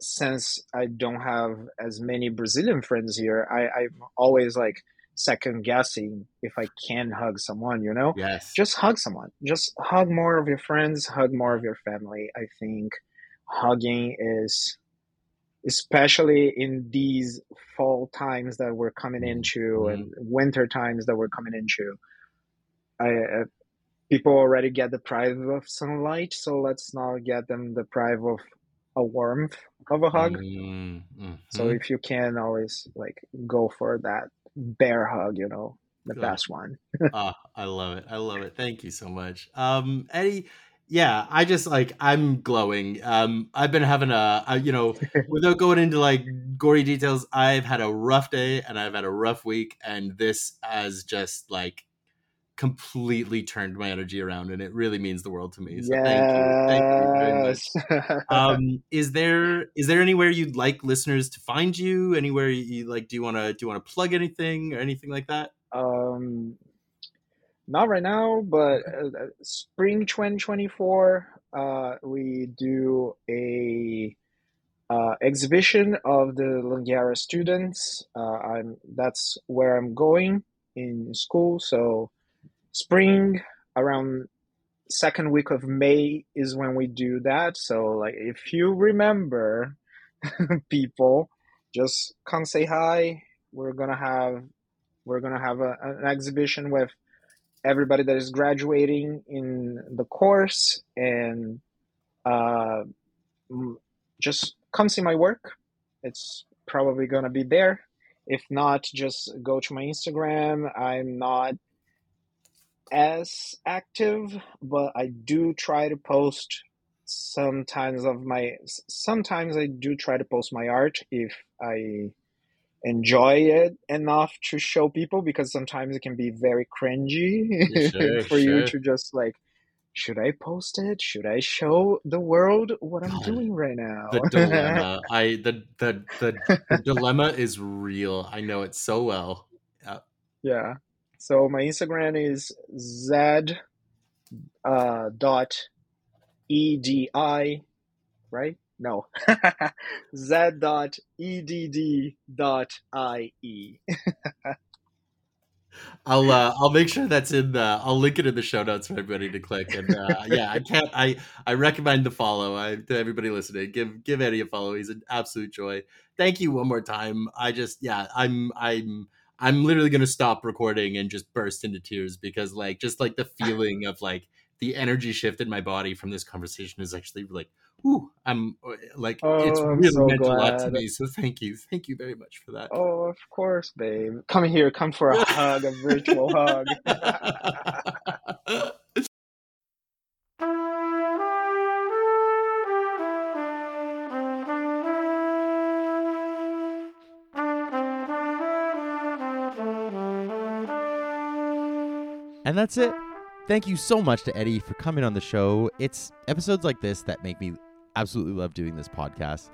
since I don't have as many Brazilian friends here, I, I'm always like second guessing if I can hug someone, you know? Yes. Just hug someone. Just hug more of your friends, hug more of your family. I think hugging is especially in these fall times that we're coming mm-hmm. into mm-hmm. and winter times that we're coming into. I, uh, people already get deprived of sunlight, so let's not get them deprived of a warmth of a hug. Mm-hmm. So if you can, always like go for that bear hug. You know, the Good. best one. oh, I love it. I love it. Thank you so much, um, Eddie. Yeah, I just like I'm glowing. Um, I've been having a, a, you know, without going into like gory details, I've had a rough day and I've had a rough week, and this has just like completely turned my energy around and it really means the world to me so yes. thank you thank you very much um, is there is there anywhere you'd like listeners to find you anywhere you like do you want to do you want to plug anything or anything like that um not right now but uh, uh spring 2024 uh we do a uh, exhibition of the Langara students. Uh, I'm that's where I'm going in school. So spring around second week of May is when we do that. So like if you remember people, just come say hi. We're gonna have we're gonna have a, an exhibition with everybody that is graduating in the course and uh, just come see my work. It's probably gonna be there. If not, just go to my Instagram. I'm not as active, but I do try to post sometimes of my sometimes I do try to post my art if I enjoy it enough to show people because sometimes it can be very cringy sure, for sure. you to just like should I post it? Should I show the world what I'm doing right now? The dilemma. I the the the, the dilemma is real. I know it so well. Uh, yeah. Yeah. So my Instagram is z uh, dot edi, right? No, z dot edd dot ie. I'll uh, I'll make sure that's in the I'll link it in the show notes for everybody to click. And uh, yeah, I can't I I recommend the follow. I to everybody listening, give give Eddie a follow. He's an absolute joy. Thank you one more time. I just yeah, I'm I'm I'm literally gonna stop recording and just burst into tears because like just like the feeling of like the energy shift in my body from this conversation is actually like Ooh, I'm uh, like oh, it's really so meant glad. a lot to me. So thank you, thank you very much for that. Oh, of course, babe. Come here, come for a hug, a virtual hug. And that's it. Thank you so much to Eddie for coming on the show. It's episodes like this that make me absolutely love doing this podcast.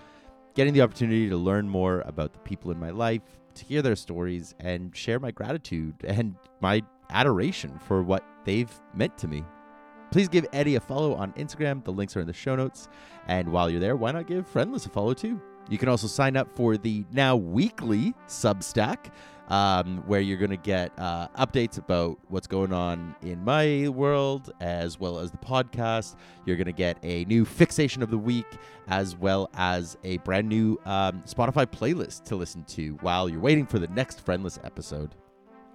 Getting the opportunity to learn more about the people in my life, to hear their stories, and share my gratitude and my adoration for what they've meant to me. Please give Eddie a follow on Instagram. The links are in the show notes. And while you're there, why not give Friendless a follow too? You can also sign up for the now weekly Substack um, where you're going to get uh, updates about what's going on in my world as well as the podcast. You're going to get a new fixation of the week as well as a brand new um, Spotify playlist to listen to while you're waiting for the next Friendless episode.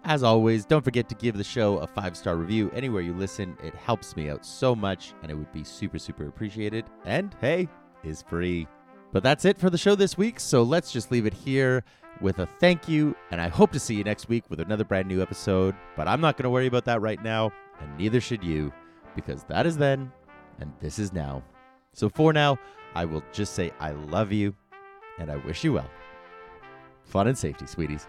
As always, don't forget to give the show a five star review anywhere you listen. It helps me out so much and it would be super, super appreciated. And hey, is free. But that's it for the show this week, so let's just leave it here with a thank you, and I hope to see you next week with another brand new episode. But I'm not going to worry about that right now, and neither should you, because that is then, and this is now. So for now, I will just say I love you, and I wish you well. Fun and safety, sweeties.